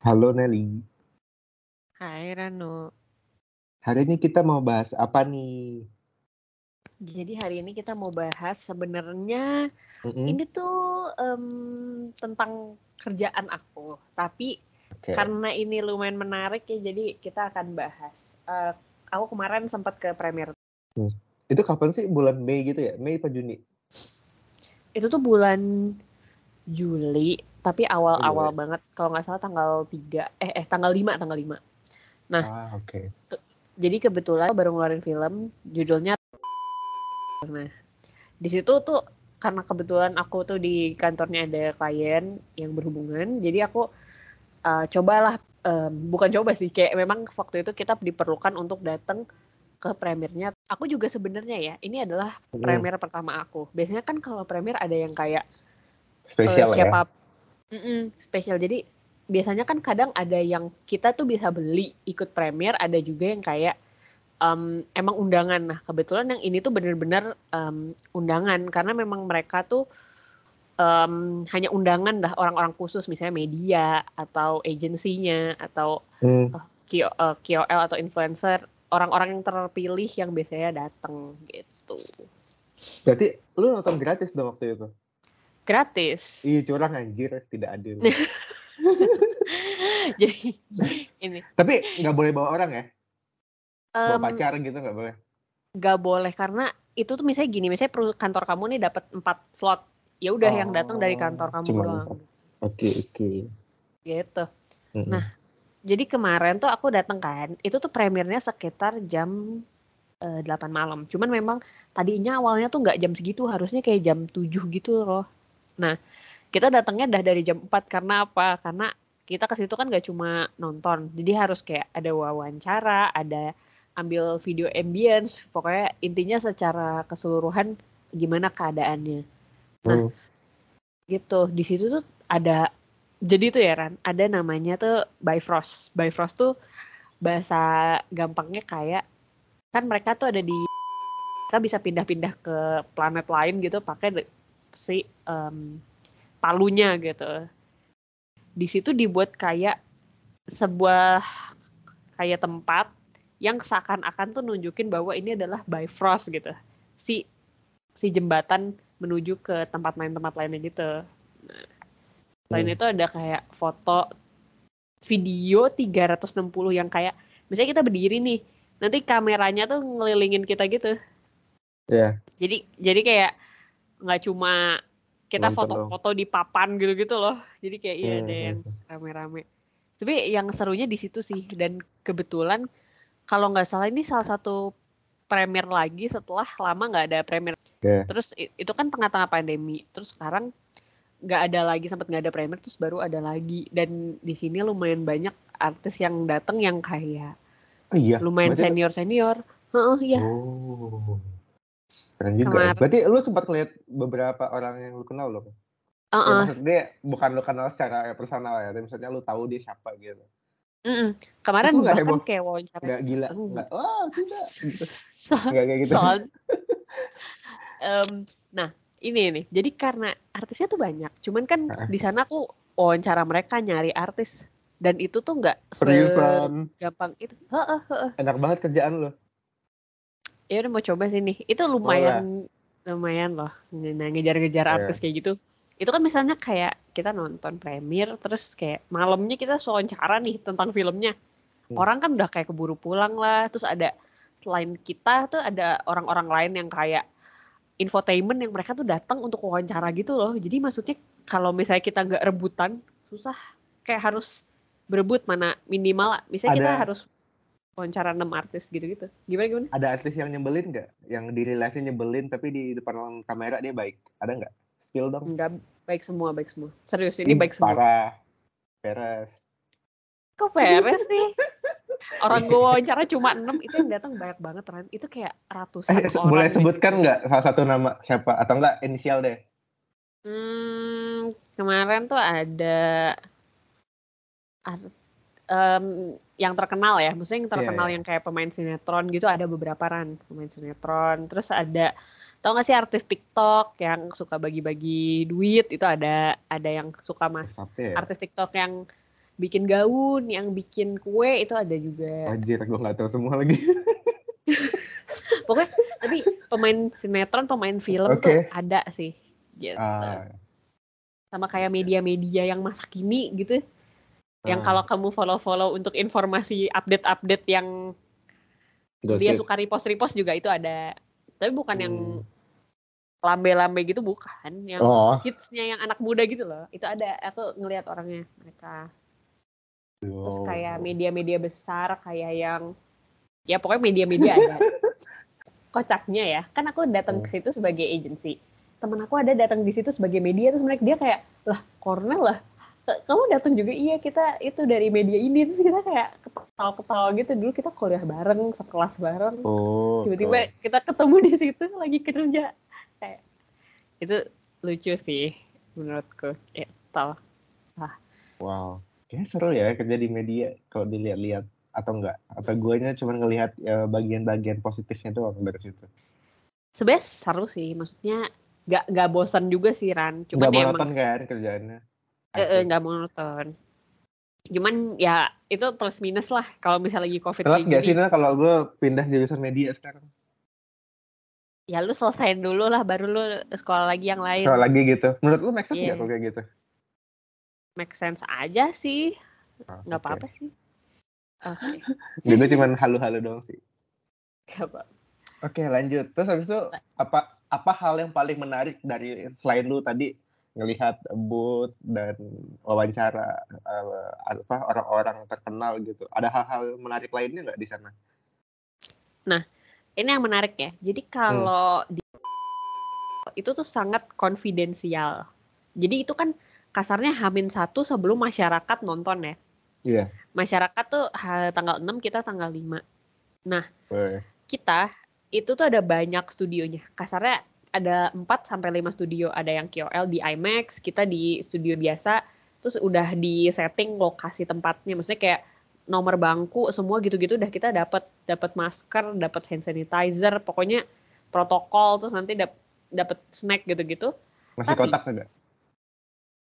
Halo Nelly. Hai Rano. Hari ini kita mau bahas apa nih? Jadi hari ini kita mau bahas sebenarnya Mm-mm. ini tuh em, tentang kerjaan aku, tapi Oke. karena ini lumayan menarik ya, jadi kita akan bahas. Eh, aku kemarin sempat ke premier. Itu kapan sih? Bulan Mei gitu ya? Mei apa Juni? Itu tuh bulan Juli, tapi awal-awal Juli. banget. Kalau nggak salah tanggal 3, eh eh tanggal 5, tanggal 5. Nah. Ah, oke. Jadi kebetulan baru ngeluarin film judulnya Nah, di situ tuh karena kebetulan aku tuh di kantornya ada klien yang berhubungan, jadi aku uh, cobalah em, bukan coba sih kayak memang waktu itu kita diperlukan untuk datang ke premiernya. Aku juga sebenarnya ya, ini adalah premier pertama aku. Biasanya kan kalau premier ada yang kayak eh, Spesial ya? siapa Mm-mm, spesial. Jadi biasanya kan kadang ada yang kita tuh bisa beli ikut premier, ada juga yang kayak em, emang undangan. Nah kebetulan yang ini tuh bener-bener em, undangan karena memang mereka tuh em, hanya undangan dah orang-orang khusus misalnya media atau agensinya atau Hmm. Eh, KOL atau influencer orang-orang yang terpilih yang biasanya datang gitu. Berarti lu nonton gratis dong waktu itu? Gratis. Iya curang anjir, tidak adil. Jadi ini Tapi nggak boleh bawa orang ya? Bawa em, pacar gitu nggak boleh? nggak boleh karena itu tuh misalnya gini misalnya perlu kantor kamu nih dapat empat slot ya udah yang datang dari kantor Oh, kamu cuma doang. Oke, oke. gitu Mm-mm. Nah, jadi kemarin tuh aku datang kan itu tuh premiernya sekitar jam eh, 8 malam cuman memang tadinya awalnya tuh nggak jam segitu harusnya kayak jam 7 gitu loh nah kita datangnya udah dari jam 4 karena apa? Karena kita ke situ kan nggak cuma nonton. Jadi harus kayak ada wawancara ada ambil video ambience. Pokoknya intinya secara keseluruhan gimana keadaannya. Nah, Hmm. gitu. Di situ tuh ada jadi tuh ya Ran ada namanya tuh Bifrost. Bifrost tuh bahasa gampangnya kayak kan mereka tuh ada di kita bisa pindah-pindah ke planet lain gitu pakai si em, palunya gitu di situ dibuat kayak sebuah kayak tempat yang seakan-akan tuh nunjukin bahwa ini adalah Bifrost gitu si si jembatan menuju ke tempat lain tempat lainnya gitu. Nah, selain Hmm. itu ada kayak foto video 360 yang kayak misalnya kita berdiri nih, nanti kameranya tuh ngelilingin kita gitu. Iya. Jadi jadi kayak nggak cuma kita foto-foto di papan gitu-gitu loh. Jadi kayak iya ada Hmm, yang rame-rame. Tapi yang serunya di situ sih dan kebetulan kalau nggak salah ini salah satu premier lagi setelah lama nggak ada premier. Oke. Terus itu kan tengah-tengah pandemi. Terus sekarang nggak ada lagi sempat nggak ada premier terus baru ada lagi dan di sini lumayan banyak artis yang datang yang kayak Oh iya. lumayan Berarti- senior senior. Heeh, iya. Oh. Keren juga. ya. Kemar- Berarti lu sempat ngeliat beberapa orang yang lu kenal loh. Ya, Heeh. maksudnya bukan lu kenal secara personal ya, tapi misalnya lu tahu dia siapa gitu. Kemarin Terus lu nggak bahkan heboh? kayak wawancara. Nggak gila, Enggak. nggak. Oh tidak. Gitu. So- Nggak kayak gitu. soal Em, nah ini nih jadi karena artisnya tuh banyak cuman kan Heeh. di sana aku wawancara mereka nyari artis dan itu tuh nggak segampang itu Heeh, heeh. Enak banget kerjaan lu. Ya udah mau coba sih nih. Itu lumayan lumayan loh. Nah, ngejar-ngejar Iya. artis kayak gitu. Itu kan misalnya kayak kita nonton premier terus kayak malamnya kita wawancara nih tentang filmnya. Hmm. orang kan udah kayak keburu pulang lah. Terus ada selain kita tuh ada orang-orang lain yang kayak infotainment yang mereka tuh datang untuk wawancara gitu loh. Jadi maksudnya kalau misalnya kita nggak rebutan susah. Kayak harus berebut mana minimal misalnya kita Ada- harus wawancara enam artis gitu-gitu gimana gimana Ada artis yang nyebelin nggak? Yang di real life-nya nyebelin tapi di depan kamera dia baik. Ada nggak? Spill dong. Enggak baik semua, baik semua. Serius ini baik semua. Parah. Peres. Kok peres sih? Orang gue wawancara cuma 6 itu yang datang banyak banget Ran. Itu kayak ratusan Eh, orang. boleh deh. sebutkan nggak salah satu nama siapa atau enggak inisial deh? Hmm, kemarin tuh ada art- em, yang terkenal ya, maksudnya yang terkenal Iya, iya. yang kayak pemain sinetron gitu ada beberapa ran pemain sinetron. Terus ada tau gak sih artis TikTok yang suka bagi-bagi duit itu ada ada yang suka mas ya. artis TikTok yang bikin gaun, yang bikin kue itu ada juga. Anjir, gue nggak tahu semua lagi. Pokoknya tapi pemain sinetron, pemain film Oke. tuh ada sih. Gitu. Ah, Sama kayak media-media yang masa kini gitu. Yang ah, kalau kamu follow-follow untuk informasi update-update yang dia gosip. suka repost-repost juga itu ada. Tapi bukan yang Hmm. lambe-lambe gitu bukan, yang Oh, hitsnya yang anak muda gitu loh. Itu ada. Aku ngelihat orangnya mereka. Terus Oh. kayak media-media besar kayak yang ya pokoknya media-media ada. Kocaknya ya, kan aku datang ke Hmm. situ sebagai agency. Temen aku ada datang di situ sebagai media terus mereka dia kayak, "Lah, Cornell lah. "K- Kamu datang juga iya kita itu dari media ini." Terus kita kayak ketawa-ketawa gitu. Dulu kita kuliah bareng, sekelas bareng. Oh, Tiba-tiba kita ketemu di situ lagi kerja. Kayak itu lucu sih menurutku. Itu. Wow, kayaknya seru ya kerja di media kalau dilihat-lihat atau enggak? Atau guanya cuma ngelihat ya, bagian-bagian positifnya doang dari situ. sebenarnya seru sih maksudnya nggak nggak bosan juga sih Ran cuman Nggak ya emang monoton kan kerjaannya? Eh, nggak monoton cuman ya itu plus minus lah kalau misalnya lagi covid Telat nggak sih Nel, kalau gue pindah jurusan media sekarang? ya lu selesain dulu lah baru lu sekolah lagi yang lain Soal lagi gitu. Menurut lu make sense Iya. nggak kalau kayak gitu? make sense aja sih Oh, nggak oke. apa-apa sih oke Jadi gue cuma halu-halu doang sih. apa Oke lanjut. Terus habis itu apa apa hal yang paling menarik dari selain lu tadi ngelihat booth dan wawancara eh, apa orang-orang terkenal gitu. Ada hal-hal menarik lainnya nggak di sana? ini yang menarik ya jadi kalau di itu tuh sangat konfidensial jadi itu kan kasarnya hamin satu sebelum masyarakat nonton ya Iya. masyarakat tuh tanggal 6 kita tanggal 5 Weh. kita itu tuh ada banyak studionya kasarnya ada 4 sampai 5 studio ada yang KOL di IMAX kita di studio biasa terus udah di setting lokasi tempatnya maksudnya kayak nomor bangku semua gitu-gitu udah kita dapat dapat masker dapat hand sanitizer pokoknya protokol terus nanti dap dapat snack gitu-gitu Masih Tapi- kotak enggak?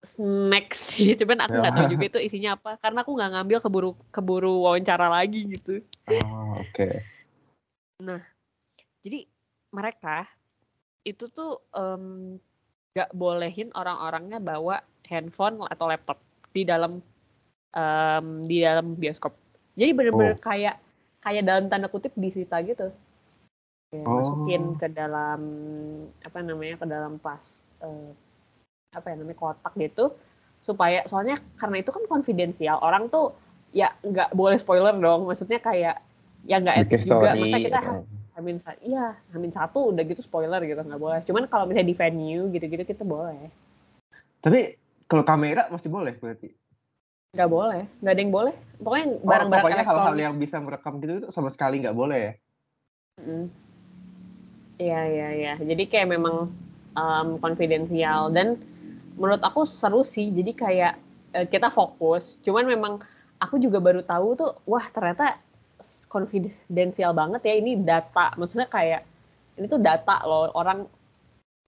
snack sih cuman aku nggak Ya. tahu juga itu isinya apa karena aku nggak ngambil keburu keburu wawancara lagi gitu Oh, oke. jadi mereka itu tuh em, nggak bolehin orang-orangnya bawa handphone atau laptop di dalam em, di dalam bioskop jadi bener-bener Oh. kayak kayak dalam tanda kutip disita gitu Kayak Oh. masukin ke dalam apa namanya ke dalam pas eh, apa ya namanya kotak gitu supaya soalnya karena itu kan konfidensial orang tuh ya nggak boleh spoiler dong maksudnya kayak ya nggak Bikin etis juga story. masa kita oh. Amin sa- iya Amin satu udah gitu spoiler gitu nggak boleh. Cuman kalau misalnya di venue gitu-gitu kita boleh. Tapi kalau kamera masih boleh berarti. nggak boleh nggak ada yang boleh. Pokoknya Oh, barang-barang pokoknya hal-hal yang bisa merekam gitu itu sama sekali nggak boleh ya? Mm. iya iya iya. Jadi kayak memang em, konfidensial dan menurut aku seru sih. Jadi kayak eh, kita fokus. Cuman memang aku juga baru tahu tuh wah ternyata konfidensial banget ya ini data maksudnya kayak ini tuh data loh orang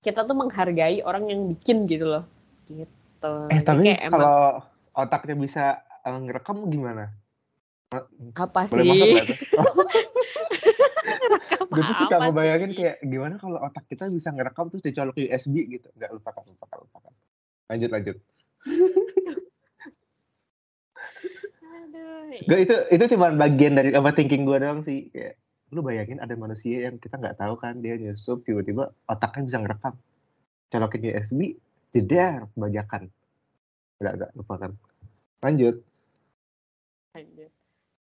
kita tuh menghargai orang yang bikin gitu loh gitu Eh Jadi tapi kayak emang kalau otaknya bisa eh, ngerekam gimana? apa Boleh sih Gue tuh suka ngebayangin kayak gimana kalau otak kita bisa ngerekam terus dicolok USB gitu. Nggak lupakan, lupakan, lupakan. Lanjut, lanjut. Aduh, Gak itu itu cuma bagian dari overthinking gue doang sih. Kayak lu bayangin ada manusia yang kita nggak tahu kan dia nyusup tiba-tiba otaknya bisa ngerekam. Colokin USB, jedar, bajakan. Enggak, enggak, lupakan. Lanjut. Lanjut.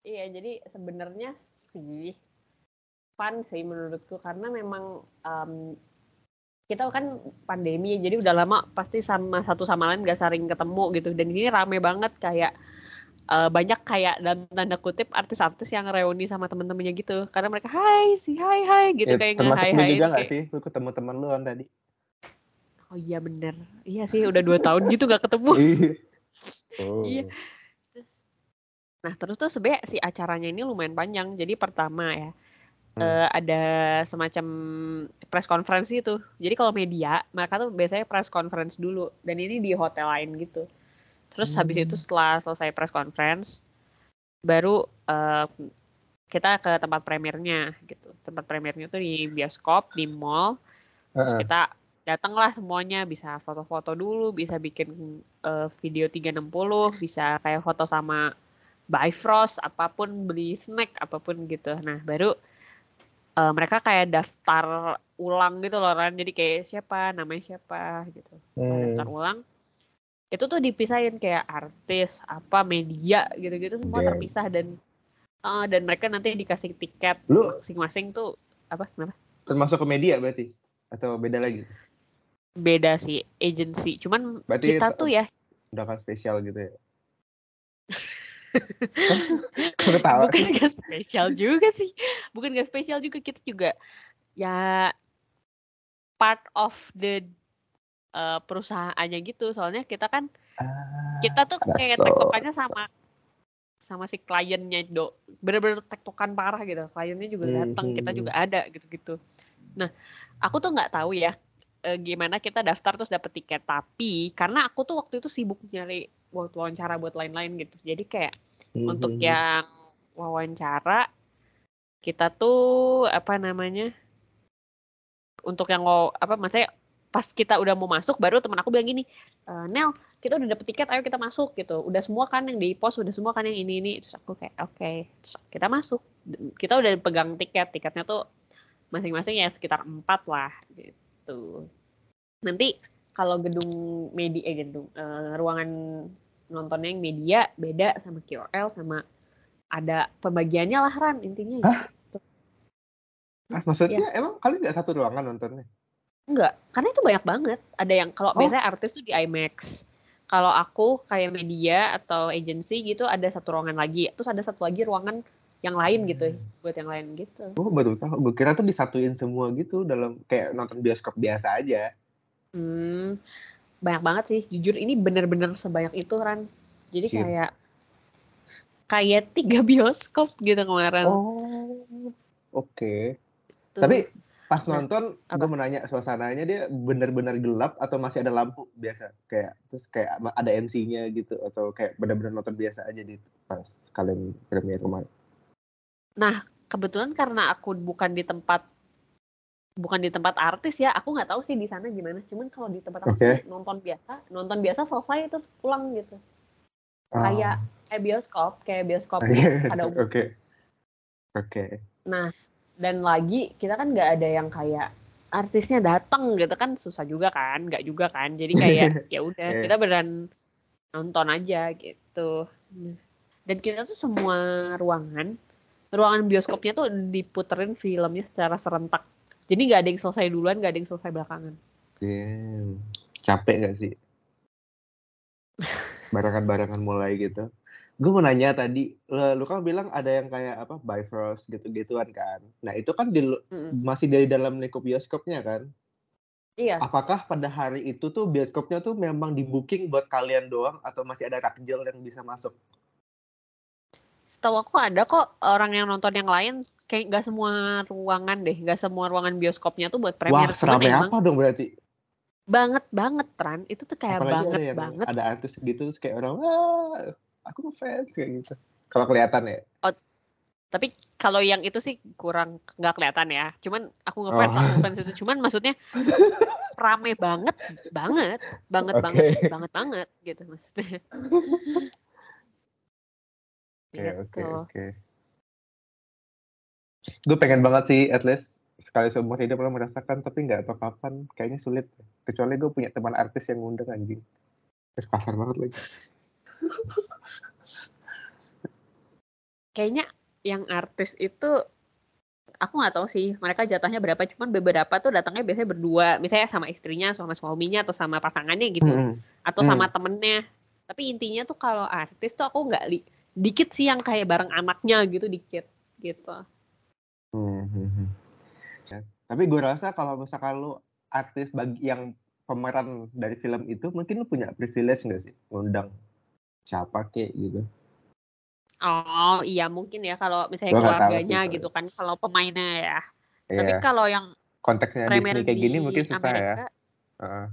Iya, jadi sebenarnya sih fun sih menurutku karena memang em, kita kan pandemi jadi udah lama pasti sama satu sama lain gak sering ketemu gitu dan di sini rame banget kayak eh, banyak kayak dalam tanda kutip artis-artis yang reuni sama temen-temennya gitu karena mereka hai sih hai hai gitu Ya, kayak termasuk nge-hai lu hai juga nggak sih? Lu ketemu teman lu kan tadi. oh iya bener iya sih udah dua tahun gitu gak ketemu Iya. Oh. Iya. Terus, nah terus tuh sebenarnya si acaranya ini lumayan panjang. Jadi pertama ya Hmm. eh, ada semacam press conference itu. Jadi kalau media mereka tuh biasanya press conference dulu dan ini di hotel lain gitu. Terus habis itu Hmm. setelah selesai press conference, baru eh, kita ke tempat premiernya gitu. Tempat premiernya tuh di bioskop, di mall. Terus Heeh. kita datanglah semuanya, bisa foto-foto dulu, bisa bikin eh, video 360, bisa kayak foto sama Bifrost, apa pun beli snack, apa pun gitu. Nah, baru eh, mereka kayak daftar ulang gitu loh Ran. Jadi kayak siapa, namanya siapa gitu. Hmm. daftar ulang. Itu tuh dipisahin kayak artis, apa media gitu-gitu semua Damn. terpisah dan eh, dan mereka nanti dikasih tiket Lu masing-masing tuh apa kenapa? termasuk ke media berarti atau beda lagi? Beda sih agency. Cuman Berarti kita tuh ya Undangan spesial gitu ya? Ketawa? bukan gak spesial juga sih. Bukan gak spesial juga kita juga ya part of the eh, perusahaannya gitu. Soalnya kita kan Ah, kita tuh kayak so- tektokannya sama sama si kliennya do bener-bener tektokan parah gitu kliennya juga datang kita Mhm. juga ada gitu-gitu nah aku tuh nggak tahu ya eh, gimana kita daftar terus dapet tiket tapi karena aku tuh waktu itu sibuk nyari buat wawancara buat lain-lain gitu jadi kayak untuk Mhm. yang wawancara kita tuh apa namanya untuk yang apa maksudnya pas kita udah mau masuk baru teman aku bilang gini "E, Nel kita udah dapet tiket ayo kita masuk gitu udah semua kan yang di pos udah semua kan yang ini ini terus aku kayak oke Terus kita masuk kita udah pegang tiket tiketnya tuh masing-masing ya sekitar empat lah gitu nanti kalau gedung media eh gedung eh, ruangan nontonnya yang media beda sama QRL sama ada pembagiannya lah Ran intinya Hah? gitu. Ah, maksudnya Iya. emang kalian nggak satu ruangan nontonnya? Enggak, karena itu banyak banget. Ada yang kalau Oh. biasanya artis tuh di IMAX. Kalau aku kayak media atau agency gitu ada satu ruangan lagi. Terus ada satu lagi ruangan yang lain gitu buat yang lain gitu. Gue baru tahu. Gue kira tuh disatuin semua gitu dalam kayak nonton bioskop biasa aja. Hmm, banyak banget sih. Jujur ini bener-bener sebanyak itu Ran. Jadi Shit. kayak kayak tiga bioskop gitu kemarin. Oh, oke. Tuh. Tapi pas nonton, apa? gue menanya suasananya dia benar-benar gelap atau masih ada lampu biasa? Kayak terus kayak ada MC-nya gitu atau kayak benar-benar nonton biasa aja di pas kalian premier kemarin? Nah, kebetulan karena aku bukan di tempat bukan di tempat artis ya, aku nggak tahu sih di sana gimana. Cuman kalau di tempat aku Oke. sih nonton biasa, nonton biasa selesai terus pulang gitu. Ah, Kayak kayak bioskop, kayak bioskop Oke, pada umum. oke, oke. Nah, dan lagi kita kan nggak ada yang kayak artisnya datang gitu kan susah juga kan, nggak juga kan. Jadi kayak ya udah Iya. kita beneran nonton aja gitu. Dan kita tuh semua ruangan, ruangan bioskopnya tuh diputerin filmnya secara serentak. Jadi nggak ada yang selesai duluan, nggak ada yang selesai belakangan. Damn. Capek gak sih? Barengan-barengan mulai gitu. Gue mau nanya tadi, lu, kan bilang ada yang kayak apa, Bifrost gitu-gituan kan. Nah itu kan di, Mm-mm. masih dari dalam lingkup bioskopnya kan. Iya. Apakah pada hari itu tuh bioskopnya tuh memang di booking buat kalian doang atau masih ada takjil yang bisa masuk? Setahu aku ada kok orang yang nonton yang lain kayak nggak semua ruangan deh, nggak semua ruangan bioskopnya tuh buat premier. Wah, seramai emang apa dong berarti? banget banget Tran, itu tuh kayak Apalagi banget ada yang banget. ada artis gitu terus kayak orang, wah, aku ngefans kayak gitu. Kalau kelihatan ya. Tapi kalau yang itu sih kurang nggak kelihatan ya. Cuman aku ngefans Oh. aku ngefans itu. Cuman maksudnya rame banget, banget, banget, Oke. banget, banget, banget gitu maksudnya. Oke, oke, Gitu. oke. Gue pengen banget sih, at least sekali seumur hidup lo merasakan, tapi nggak tahu kapan. Kayaknya sulit. Kecuali gue punya teman artis yang ngundang anjing. Terus kasar banget lagi. Kayaknya yang artis itu aku nggak tahu sih mereka jatahnya berapa cuman beberapa tuh datangnya biasanya berdua misalnya sama istrinya sama suaminya atau sama pasangannya gitu Mm-mm. atau Hmm. sama temennya tapi intinya tuh kalau artis tuh aku nggak li- dikit sih yang kayak bareng anaknya gitu dikit gitu Hmm, hmm, hmm. Ya, Tapi gue rasa kalau misalkan lu artis bagi yang pemeran dari film itu, mungkin lu punya privilege nggak sih? Ngundang siapa kek gitu. oh iya mungkin ya kalau misalnya Gua sih keluarganya kalau- gitu kan kalau pemainnya ya tapi Iya, kalau yang konteksnya premier Disney kayak gini mungkin susah ya. Amerika Heeh.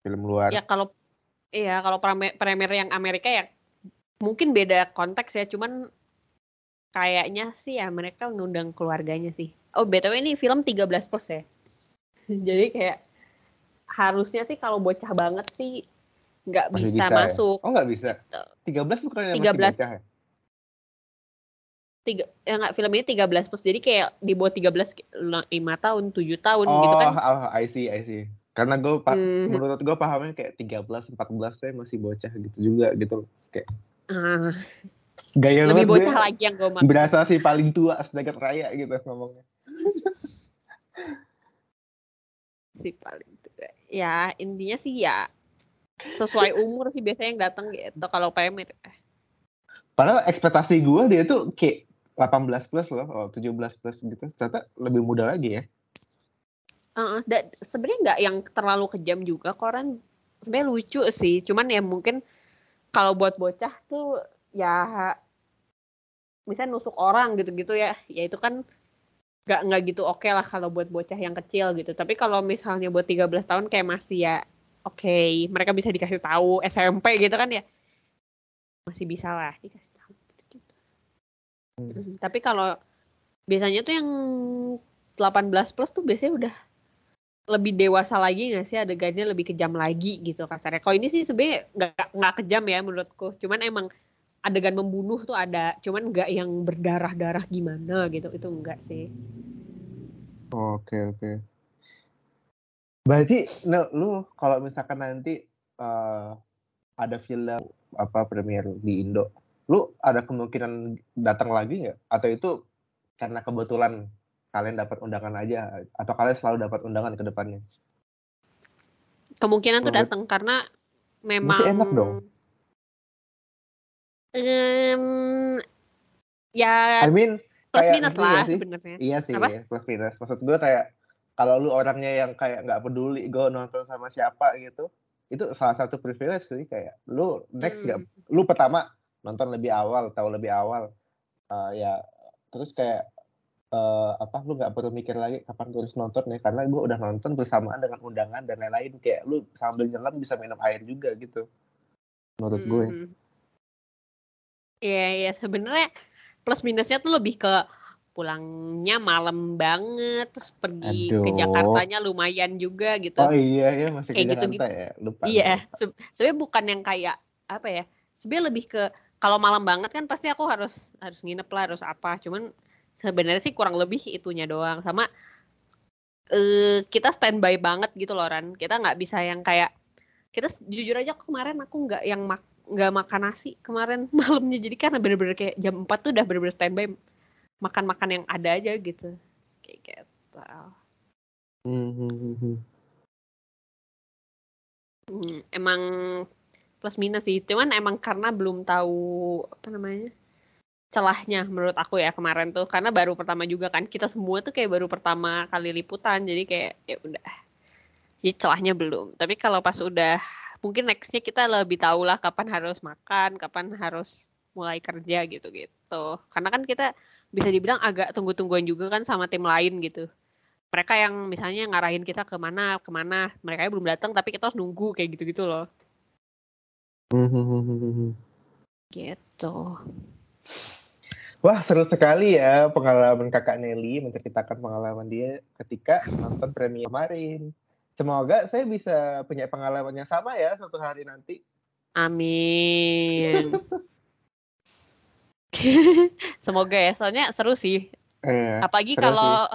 Film luar. ya kalau Iya, kalau premier yang Amerika ya mungkin beda konteks ya, cuman kayaknya sih ya mereka ngundang keluarganya sih. Oh, BTW ini film 13 plus ya. Jadi kayak harusnya sih kalau bocah banget sih nggak Masih bisa, ya? masuk. Oh nggak bisa. Gitu. 13 bukan yang 13. masih bocah ya? Tiga, ya nggak film ini 13 plus. Jadi kayak di bawah 13 5 tahun, 7 tahun Oh, gitu kan. oh, I see, I see. Karena gue Mhm. menurut gue pahamnya kayak 13, 14 saya masih bocah gitu juga gitu. Kayak Ah, gaya lebih bocah dia. lagi yang gue maksud. Berasa sih paling tua sedekat raya gitu ngomongnya. sih paling tua. Ya intinya sih ya sesuai umur sih biasanya yang datang gitu kalau premier. Padahal ekspektasi gue dia tuh kayak 18 plus loh, oh, 17 plus gitu. Ternyata lebih muda lagi ya. Dan sebenarnya nggak yang terlalu kejam juga koran sebenarnya lucu sih cuman ya mungkin kalau buat bocah tuh ya misalnya nusuk orang gitu-gitu ya ya itu kan nggak nggak gitu oke lah kalau buat bocah yang kecil gitu tapi kalau misalnya buat 13 tahun kayak masih ya oke mereka bisa dikasih tahu SMP gitu kan ya masih bisa lah dikasih tahu gitu. Hmm. tapi kalau biasanya tuh yang 18 plus tuh biasanya udah lebih dewasa lagi nggak sih adegannya lebih kejam lagi gitu kasarnya. Kalau ini sih sebenarnya nggak nggak kejam ya menurutku. Cuman emang adegan membunuh tuh ada, cuman nggak yang berdarah-darah gimana gitu. Itu enggak sih. Oke oke. Berarti no, lu kalau misalkan nanti eh, ada film apa premier di Indo, lu ada kemungkinan datang lagi nggak? Atau itu karena kebetulan kalian dapat undangan aja? Atau kalian selalu dapat undangan ke depannya? Kemungkinan tuh datang karena memang enak dong. Em, ya I mean, plus minus lah sih? sebenarnya. Iya sih, Apa? plus minus. Maksud gue kayak kalau lu orangnya yang kayak nggak peduli gue nonton sama siapa gitu, itu salah satu privilege sih kayak lu next nggak, Hmm. lu pertama nonton lebih awal, tahu lebih awal, Eh, ya terus kayak eh, apa lu nggak perlu mikir lagi kapan gue harus nonton ya karena gue udah nonton bersamaan dengan undangan dan lain-lain kayak lu sambil nyelam bisa minum air juga gitu menurut gue Mhm. Iya, iya sebenarnya plus minusnya tuh lebih ke pulangnya malam banget, terus pergi ke Aduh. Jakartanya lumayan juga gitu. oh iya ya masih ke Kayak Jakarta gitu-gitu. ya lupa Iya, lupa. se- sebenarnya bukan yang kayak apa ya? Sebenarnya lebih ke kalau malam banget kan pasti aku harus harus nginep lah, harus apa. Cuman sebenarnya sih kurang lebih itunya doang. Sama eh kita standby banget gitu loh Ran. Kita nggak bisa yang kayak kita jujur aja kemarin aku nggak yang mak nggak makan nasi kemarin malamnya. Jadi karena bener-bener kayak jam 4 tuh udah bener-bener standby makan-makan yang ada aja gitu. Kayak gitu. Hmm, hmm, hmm, hmm. Hmm, emang plus minus sih. Cuman emang karena belum tahu apa namanya celahnya menurut aku ya kemarin tuh karena baru pertama juga kan kita semua tuh kayak baru pertama kali liputan jadi kayak ya udah jadi celahnya belum tapi kalau pas udah mungkin nextnya kita lebih tahu lah kapan harus makan kapan harus mulai kerja gitu gitu karena kan kita bisa dibilang agak tunggu-tungguan juga kan sama tim lain gitu mereka yang misalnya ngarahin kita ke mana ke mana mereka belum datang tapi kita harus nunggu kayak gitu-gitu loh gitu Wah seru sekali ya pengalaman kakak Nelly menceritakan pengalaman dia ketika nonton premier kemarin. Semoga saya bisa punya pengalaman yang sama ya suatu hari nanti. Amin. Semoga ya, soalnya seru sih. Eh, Apalagi kalau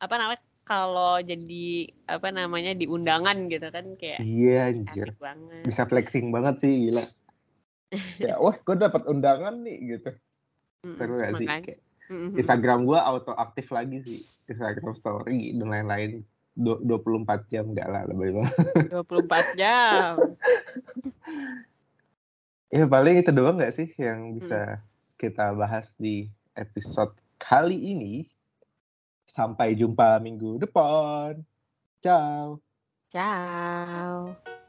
apa namanya kalau jadi apa namanya di undangan gitu kan kayak iya anjir. banget. Bisa flexing banget sih gila. Ya, wah gue dapat undangan nih gitu. Mm-mm, Seru gak sih? Kayak Mm-mm. Instagram gue auto aktif lagi sih. Instagram story dan lain-lain. Du- 24 jam enggak lah lebih banget. 24 jam. Ya paling itu doang gak sih yang bisa kita bahas di episode kali ini. Sampai jumpa minggu depan. Ciao. Ciao.